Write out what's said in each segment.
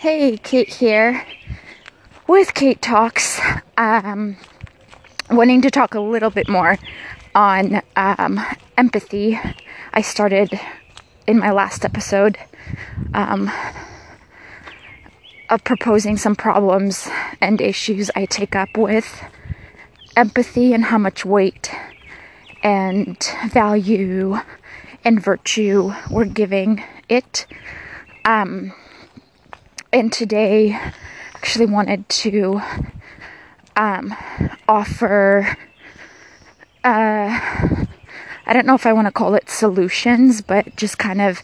Hey, Kate here with Kate Talks. Um, wanting to talk a little bit more on um, empathy. I started in my last episode um, of proposing some problems and issues I take up with empathy and how much weight and value and virtue we're giving it. Um, and today actually wanted to um, offer uh, I don't know if I want to call it solutions, but just kind of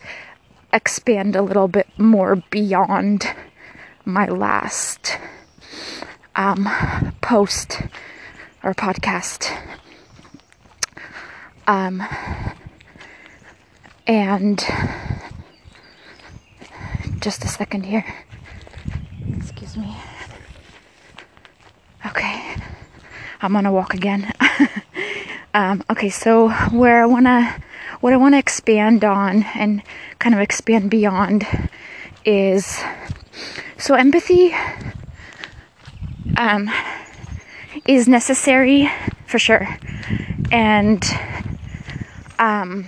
expand a little bit more beyond my last um, post or podcast. Um, and just a second here. Excuse me. Okay. I'm gonna walk again. um, okay, so where I wanna, what I wanna expand on and kind of expand beyond is, so empathy, um, is necessary for sure, and um,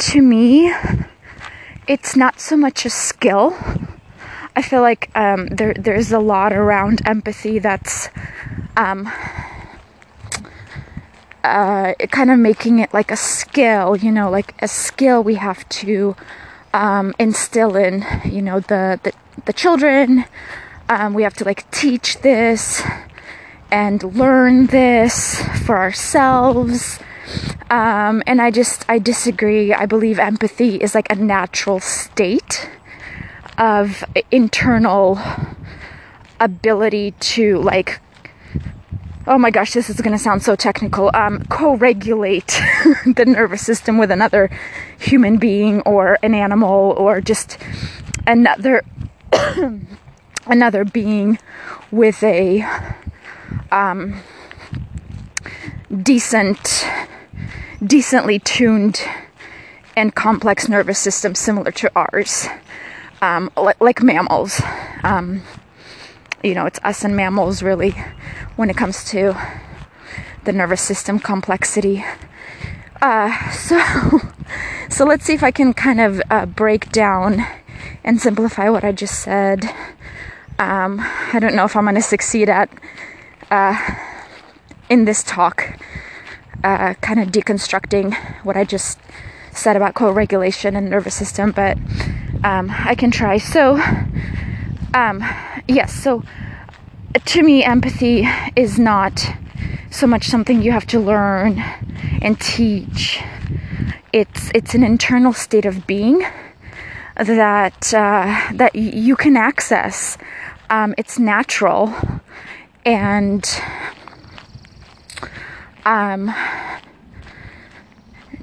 to me, it's not so much a skill. I feel like um, there there's a lot around empathy that's um, uh, kind of making it like a skill, you know, like a skill we have to um, instill in, you know, the the, the children. Um, we have to like teach this and learn this for ourselves um, and I just, I disagree. I believe empathy is like a natural state of internal ability to like oh my gosh this is going to sound so technical um, co-regulate the nervous system with another human being or an animal or just another another being with a um, decent decently tuned and complex nervous system similar to ours, um, like, like, mammals. Um, you know, it's us and mammals really when it comes to the nervous system complexity. Uh, so, so let's see if I can kind of uh, break down and simplify what I just said. Um, I don't know if I'm going to succeed at uh, in this talk uh, kind of deconstructing what I just said about co-regulation and nervous system, but um, I can try. So, um, yes. So, to me, empathy is not so much something you have to learn and teach. It's it's an internal state of being that uh, that you can access. Um, it's natural, and um,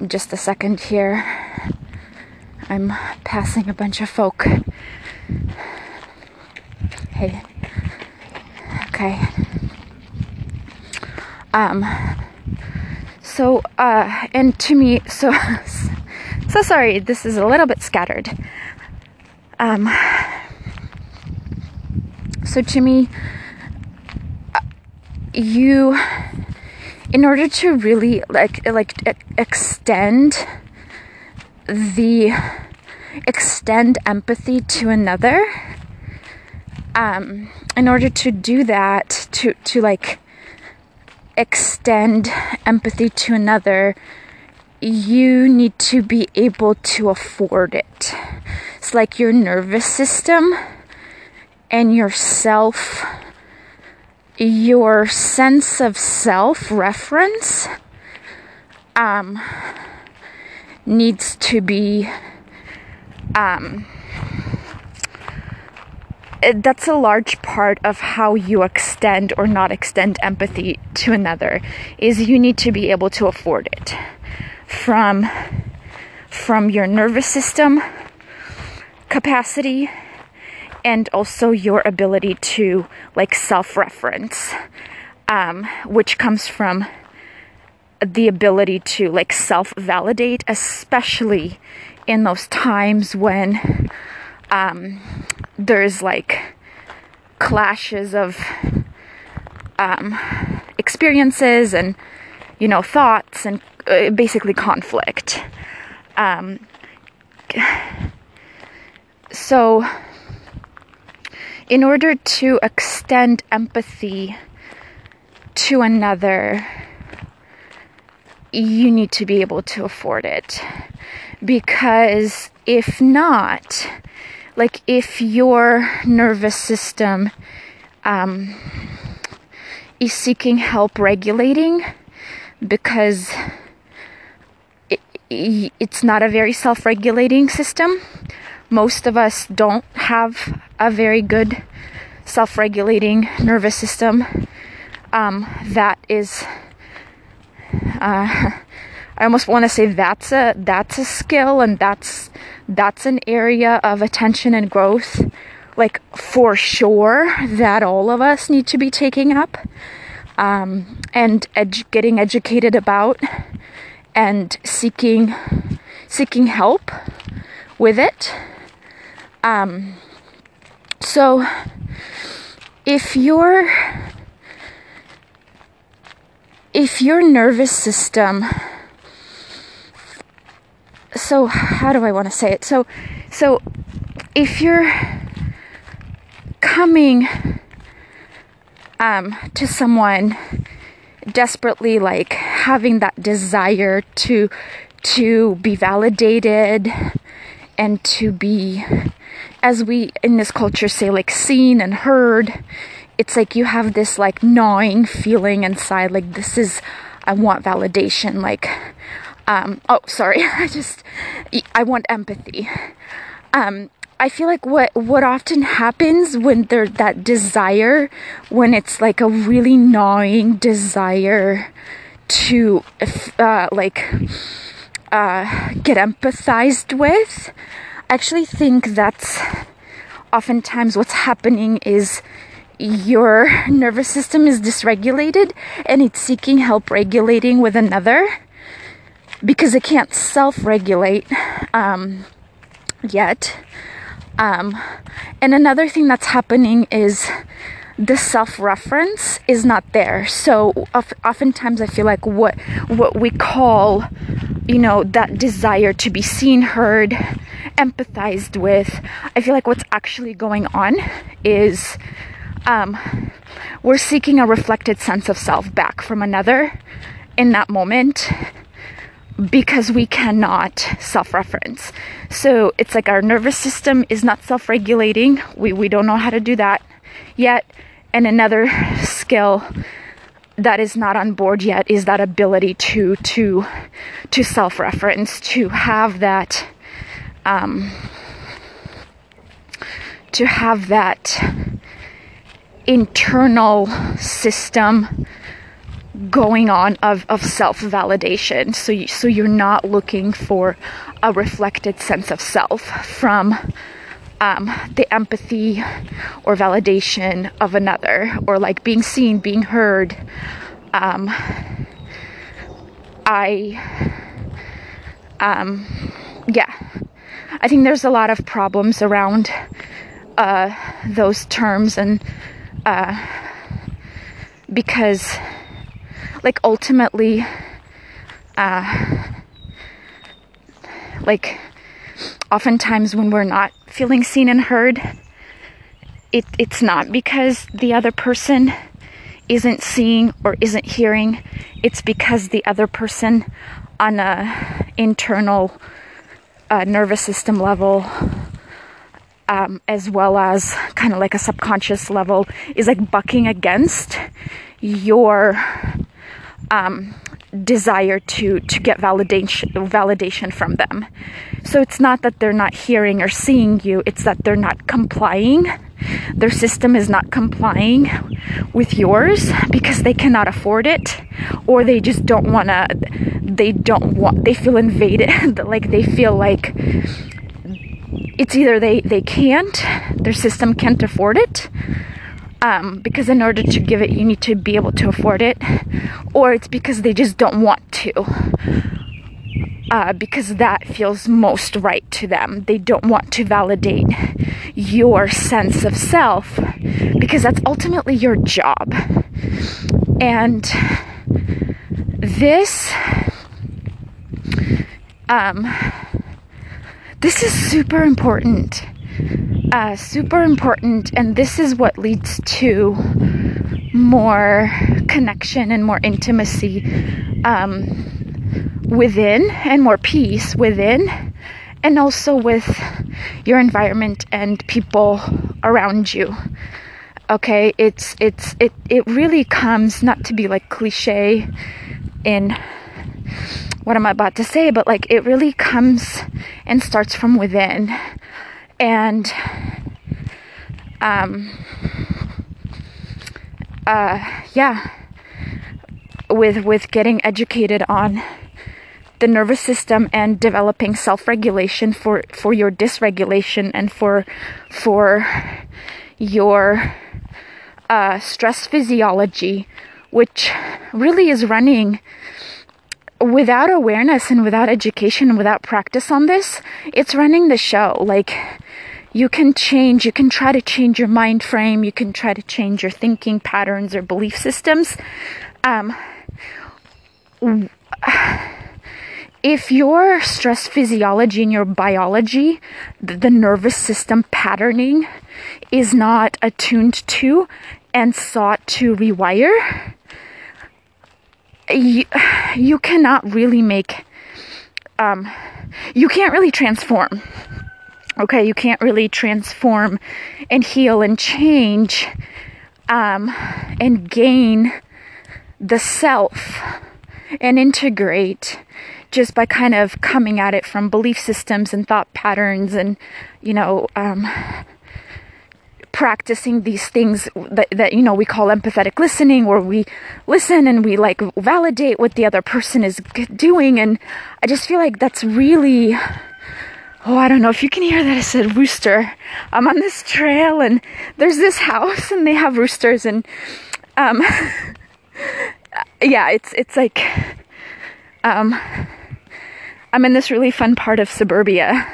just a second here. I'm passing a bunch of folk. Hey. Okay. Um, so, uh, and to me, so, so sorry, this is a little bit scattered. Um, so to me, uh, you in order to really like like extend the extend empathy to another um in order to do that to to like extend empathy to another you need to be able to afford it. It's like your nervous system and yourself your sense of self reference um, needs to be um, that's a large part of how you extend or not extend empathy to another is you need to be able to afford it. From from your nervous system capacity and also your ability to like self reference, um, which comes from the ability to like self validate, especially in those times when um, there's like clashes of um, experiences and you know thoughts and uh, basically conflict. Um, so in order to extend empathy to another you need to be able to afford it. Because if not like if your nervous system um, is seeking help regulating because it, it's not a very self-regulating system most of us don't have a very good self-regulating nervous system um, that is uh, I almost want to say that's a that's a skill and that's that's an area of attention and growth like for sure that all of us need to be taking up um, and edu- getting educated about and seeking seeking help with it um, so if your if your nervous system so how do I want to say it? So so if you're coming um, to someone desperately like having that desire to to be validated and to be as we in this culture say like seen and heard it's like you have this like gnawing feeling inside like this is i want validation like um, oh, sorry. I just, I want empathy. Um, I feel like what, what often happens when there that desire, when it's like a really gnawing desire to, uh, like, uh, get empathized with, I actually think that's oftentimes what's happening is your nervous system is dysregulated and it's seeking help regulating with another because it can't self regulate um, yet. Um, and another thing that's happening is the self reference is not there. So oftentimes I feel like what what we call, you know, that desire to be seen, heard, empathized with, I feel like what's actually going on is um, we're seeking a reflected sense of self back from another in that moment because we cannot self reference. So it's like our nervous system is not self regulating. We, we don't know how to do that yet. And another skill that is not on board yet is that ability to to to self reference to have that um, to have that internal system going on of, of self validation. So, you, so you're not looking for a reflected sense of self from um, the empathy or validation of another, or like being seen, being heard. Um, I, um, yeah, I think there's a lot of problems around uh, those terms and uh, because like ultimately uh like oftentimes when we're not feeling seen and heard it it's not because the other person isn't seeing or isn't hearing. It's because the other person on a internal uh, nervous system level um, as well as kind of like a subconscious level is like bucking against your um, desire to to get validation validation from them. So it's not that they're not hearing or seeing you; it's that they're not complying. Their system is not complying with yours because they cannot afford it, or they just don't want to. They don't want. They feel invaded. like they feel like it's either they they can't, their system can't afford it, um, because in order to give it, you need to be able to afford it, or it's because they just don't want to. uh, because that feels most right to them. They don't want to validate your sense of self because that's ultimately your job. And this um, this is super important. Uh, super important, and this is what leads to more connection and more intimacy um, within, and more peace within, and also with your environment and people around you. Okay, it's it's it it really comes not to be like cliche in what I'm about to say, but like it really comes and starts from within. And um uh yeah with with getting educated on the nervous system and developing self-regulation for for your dysregulation and for for your uh, stress physiology which really is running without awareness and without education and without practice on this, it's running the show. Like, you can change, you can try to change your mind frame, you can try to change your thinking patterns or belief systems. Um, if your stress physiology and your biology, the, nervous system patterning, is not attuned to and sought to rewire, you, you cannot really make um, you can't really transform okay you can't really transform and heal and change um, and gain the self and integrate just by kind of coming at it from belief systems and thought patterns and you know um, practicing these things that, that you know we call empathetic listening where we listen and we like validate what the other person is doing. And i just feel like that's really oh i don't know if you can hear that i said rooster i'm on this trail and there's this house and they have roosters and um yeah it's it's like um i'm in this really fun part of suburbia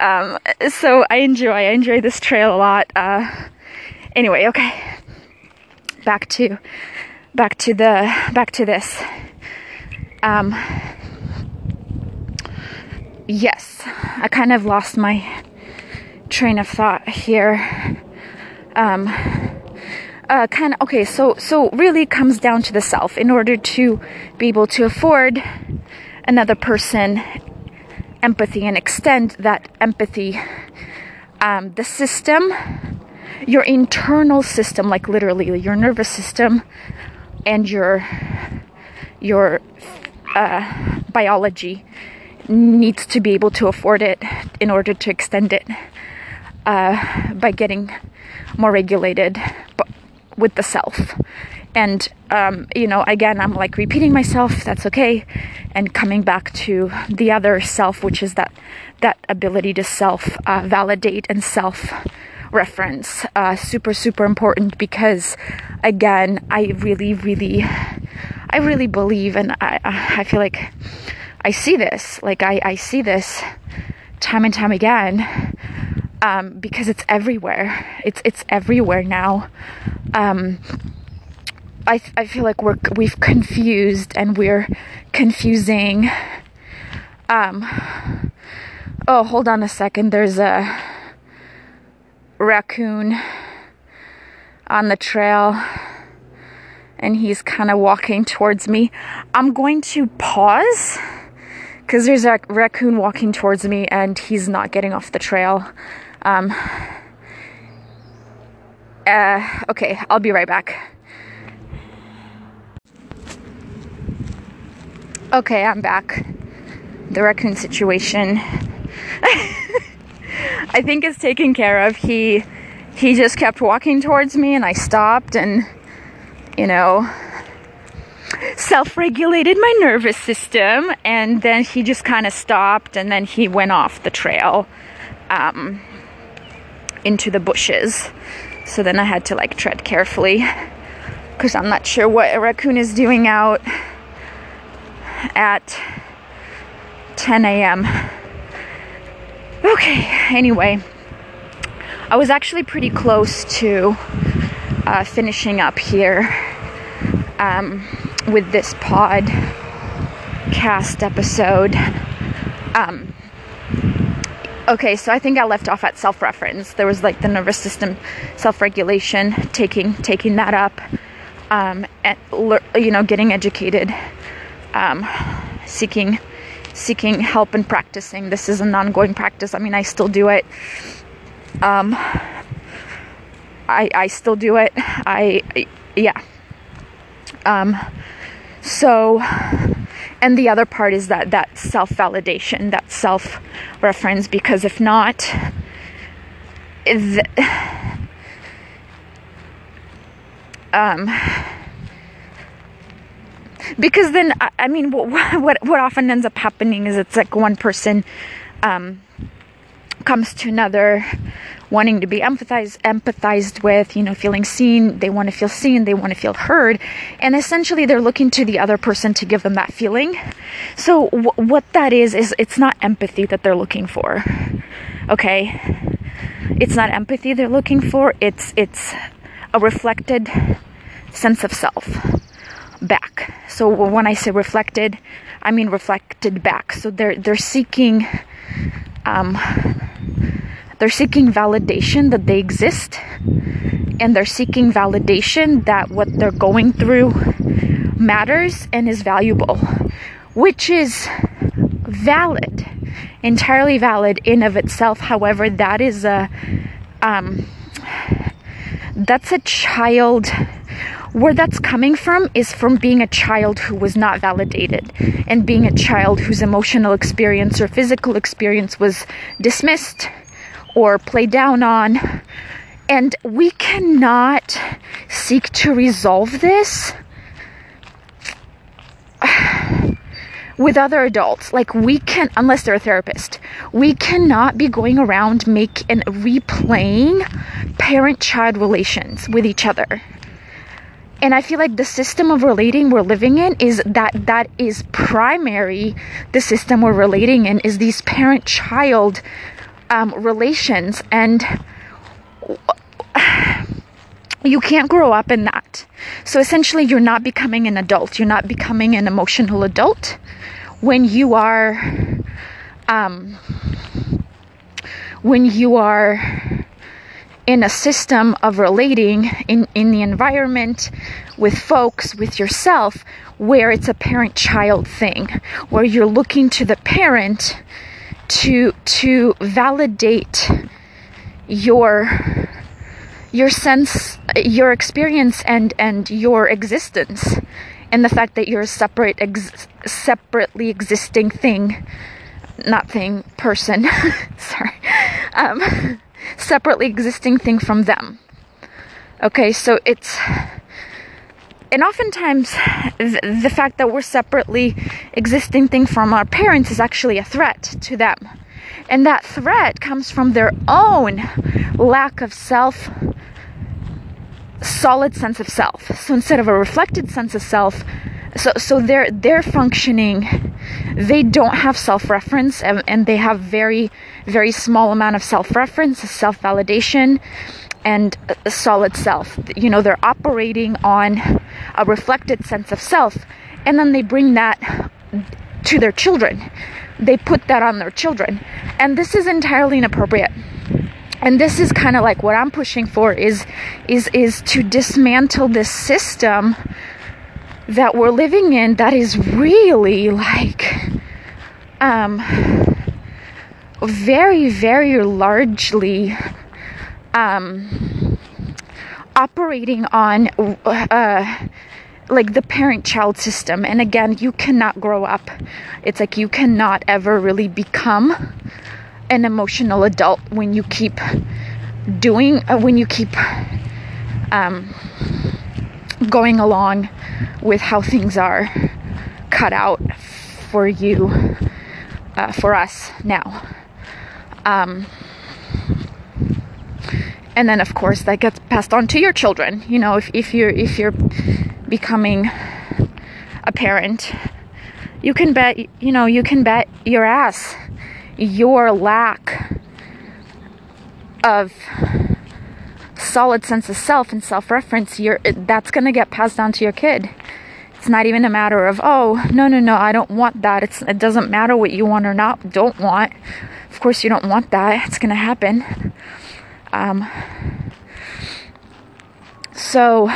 um, so I enjoy, I enjoy this trail a lot. Uh, anyway, okay. Back to, back to the, back to this. Um, yes, I kind of lost my train of thought here. Um, uh, kind of okay. So so really comes down to the self. In order to be able to afford another person empathy and extend that empathy. Um, the system, your internal system, like literally your nervous system, and your your uh, biology needs to be able to afford it in order to extend it uh, by getting more regulated with the self. And um, you know again i'm like repeating myself that's okay and coming back to the other self which is that that ability to self uh, validate and self reference uh, super super important because again i really really i really believe and i i feel like i see this like i i see this time and time again um, because it's everywhere. It's it's everywhere now. Um, I, I feel like we're we've confused and we're confusing. Um oh hold on a second. There's a raccoon on the trail and he's kind of walking towards me. I'm going to pause because there's a raccoon walking towards me and he's not getting off the trail um uh okay i'll be right back Okay, I'm back. The raccoon situation. I think is taken care of. He he just kept walking towards me and I stopped and you know self-regulated my nervous system and then he just kind of stopped and then he went off the trail um, into the bushes. So then I had to like tread carefully because I'm not sure what a raccoon is doing out at 10 a.m. Okay, anyway, I was actually pretty close to uh, finishing up here um, with this podcast episode. Um, okay, so I think I left off at self-reference. There was like the nervous system self-regulation, taking taking that up, um, and you know, getting educated, um, seeking seeking help and practicing. This is an ongoing practice. I mean, I still do it. Um, I I still do it. I, I yeah. Um, so and the other part is that that self validation, that self reference, because if not, the, um, because then I mean, what what what often ends up happening is it's like one person um, comes to another wanting to be empathized empathized with you know feeling seen. They want to feel seen they want to feel heard. And essentially they're looking to the other person to give them that feeling. So w- what that is is it's not empathy that they're looking for okay? It's not empathy they're looking for. It's it's a reflected sense of self back. So when i say reflected i mean reflected back so they're they're seeking um they're seeking validation that they exist, and they're seeking validation that what they're going through matters and is valuable, which is valid, entirely valid in of itself. However, that is a um, that's a child where that's coming from is from being a child who was not validated and being a child whose emotional experience or physical experience was dismissed or played down on. And we cannot seek to resolve this with other adults. Like we can, unless they're a therapist, we cannot be going around make and replaying parent-child relations with each other. And I feel like the system of relating we're living in is that that is primary. The system we're relating in is these parent-child um, relations and you can't grow up in that. So essentially, you're not becoming an adult. You're not becoming an emotional adult when you are, um, when you are in a system of relating in, in the environment with folks, with yourself, where it's a parent child thing, where you're looking to the parent to to validate your your sense your experience and and your existence and the fact that you're a separate ex- separately existing thing not thing person. Sorry. Um, separately existing thing from them. Okay so it's and oftentimes th- the fact that we're separately existing thing from our parents is actually a threat to them. And that threat comes from their own lack of self solid sense of self. So instead of a reflected sense of self so so they're they're functioning. They don't have self-reference and, and they have very very small amount of self-reference self-validation and a solid self. You know, they're operating on a reflected sense of self, and then they bring that to their children. They put that on their children, and this is entirely inappropriate. And this is kind of like what I'm pushing for is is is to dismantle this system that we're living in that is really like um very very largely um, operating on uh, like the parent child system. And again, you cannot grow up. It's like you cannot ever really become an emotional adult when you keep doing, uh, when you keep um, going along with how things are cut out for you, uh, for us now. Um, and then of course that gets passed on to your children. You know if, if you're if you're becoming a parent you can bet, you know, you can bet your ass your lack of solid sense of self and self-reference you're that's going to get passed down to your kid. It's not even a matter of oh no no no i don't want that. It's, it doesn't matter what you want or not don't want of course you don't want that. It's going to happen. Um, so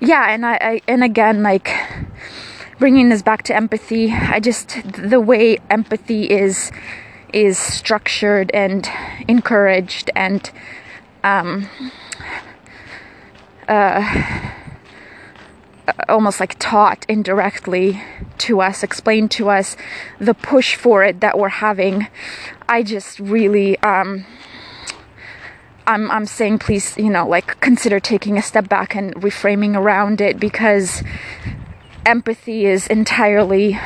yeah and I, I and again like bringing this back to empathy i just the way empathy is is structured and encouraged and um, uh, almost like taught indirectly to us, explained to us the push for it that we're having. I just really, um, I'm, I'm saying, please, you know, like consider taking a step back and reframing around it because empathy is entirely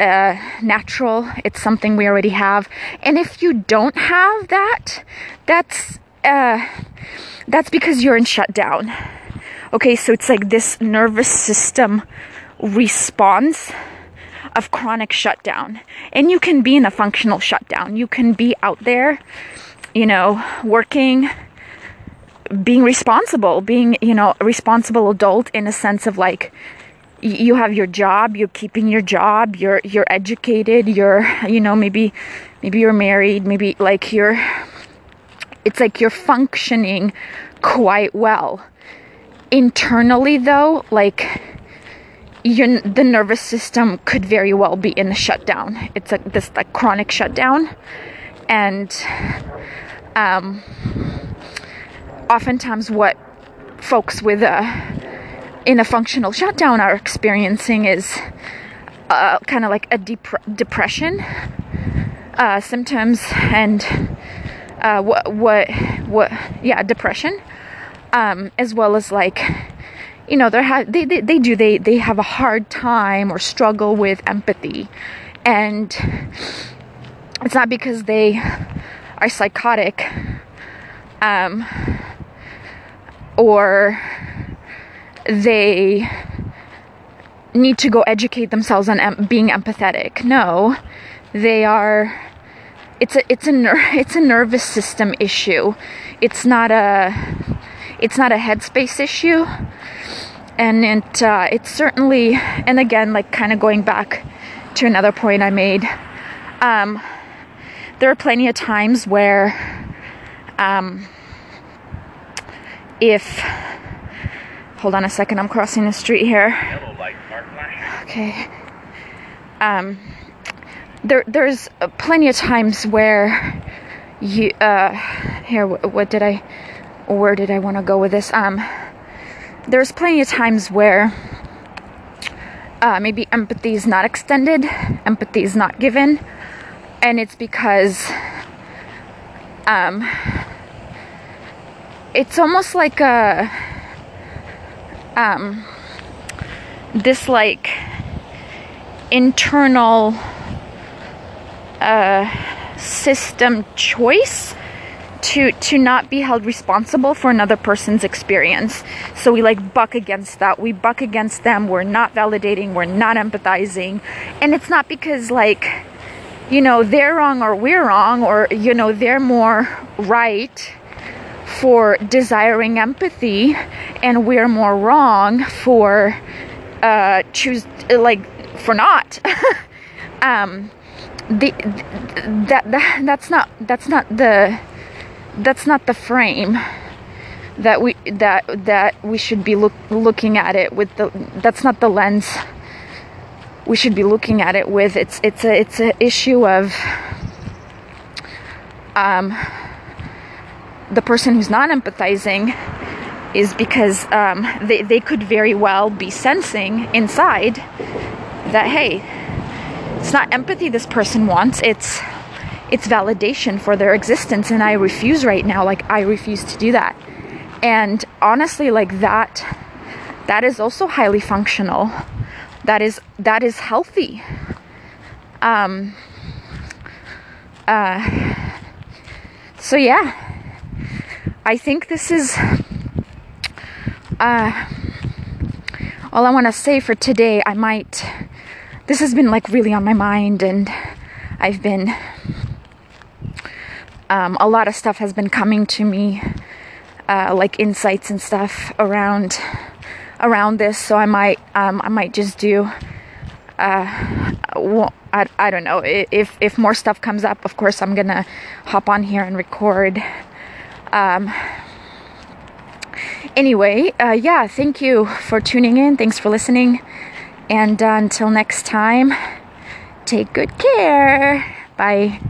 uh, natural. It's something we already have. And if you don't have that, that's uh, that's because you're in shutdown. Okay, so it's like this nervous system response of chronic shutdown. And you can be in a functional shutdown. You can be out there, you know, working, being responsible, being, you know, a responsible adult in a sense of like, you have your job you're keeping your job you're you're educated you're you know maybe maybe you're married maybe like you're it's like you're functioning quite well. Internally, though, like your the nervous system could very well be in a shutdown. It's like this like chronic shutdown, and um, oftentimes what folks with a in a functional shutdown are experiencing is uh, kind of like a dep- depression uh, symptoms and uh, what what what yeah depression um, as well as like you know ha- they, they they do they they have a hard time or struggle with empathy. And it's not because they are psychotic um, or they need to go educate themselves on em- being empathetic. No. They are it's a it's a ner- it's a nervous system issue. It's not a it's not a headspace issue, and it uh, it's certainly and again like kind of going back to another point I made. Um, there are plenty of times where um, if hold on a second, I'm crossing the street here. Okay. Um, there there's plenty of times where you uh here what did I where did I want to go with this? Um there's plenty of times where uh, maybe empathy is not extended empathy is not given and it's because um it's almost like a um this like internal a system choice to to not be held responsible for another person's experience. So we like buck against that. We buck against them. We're not validating, we're not empathizing. And it's not because like you know, they're wrong or we're wrong or you know, they're more right for desiring empathy and we're more wrong for uh choose like for not. um the, that, that that's not that's not the that's not the frame that we that that we should be look, looking at it with the that's not the lens we should be looking at it with. It's it's a it's an issue of um the person who's not empathizing is because um, they, they could very well be sensing inside that hey it's not empathy this person wants it's it's validation for their existence and i refuse right now like i refuse to do that. And honestly like that that is also highly functional. That is that is healthy. Um uh so yeah. I think this is uh all i want to say for today. I might this has been like really on my mind, and I've been um, a lot of stuff has been coming to me, uh, like insights and stuff around around this. So I might um, I might just do. Uh, well, I, I don't know if if more stuff comes up. Of course, I'm gonna hop on here and record. Um, anyway, uh, yeah, thank you for tuning in. Thanks for listening. And uh, until next time, take good care. Bye.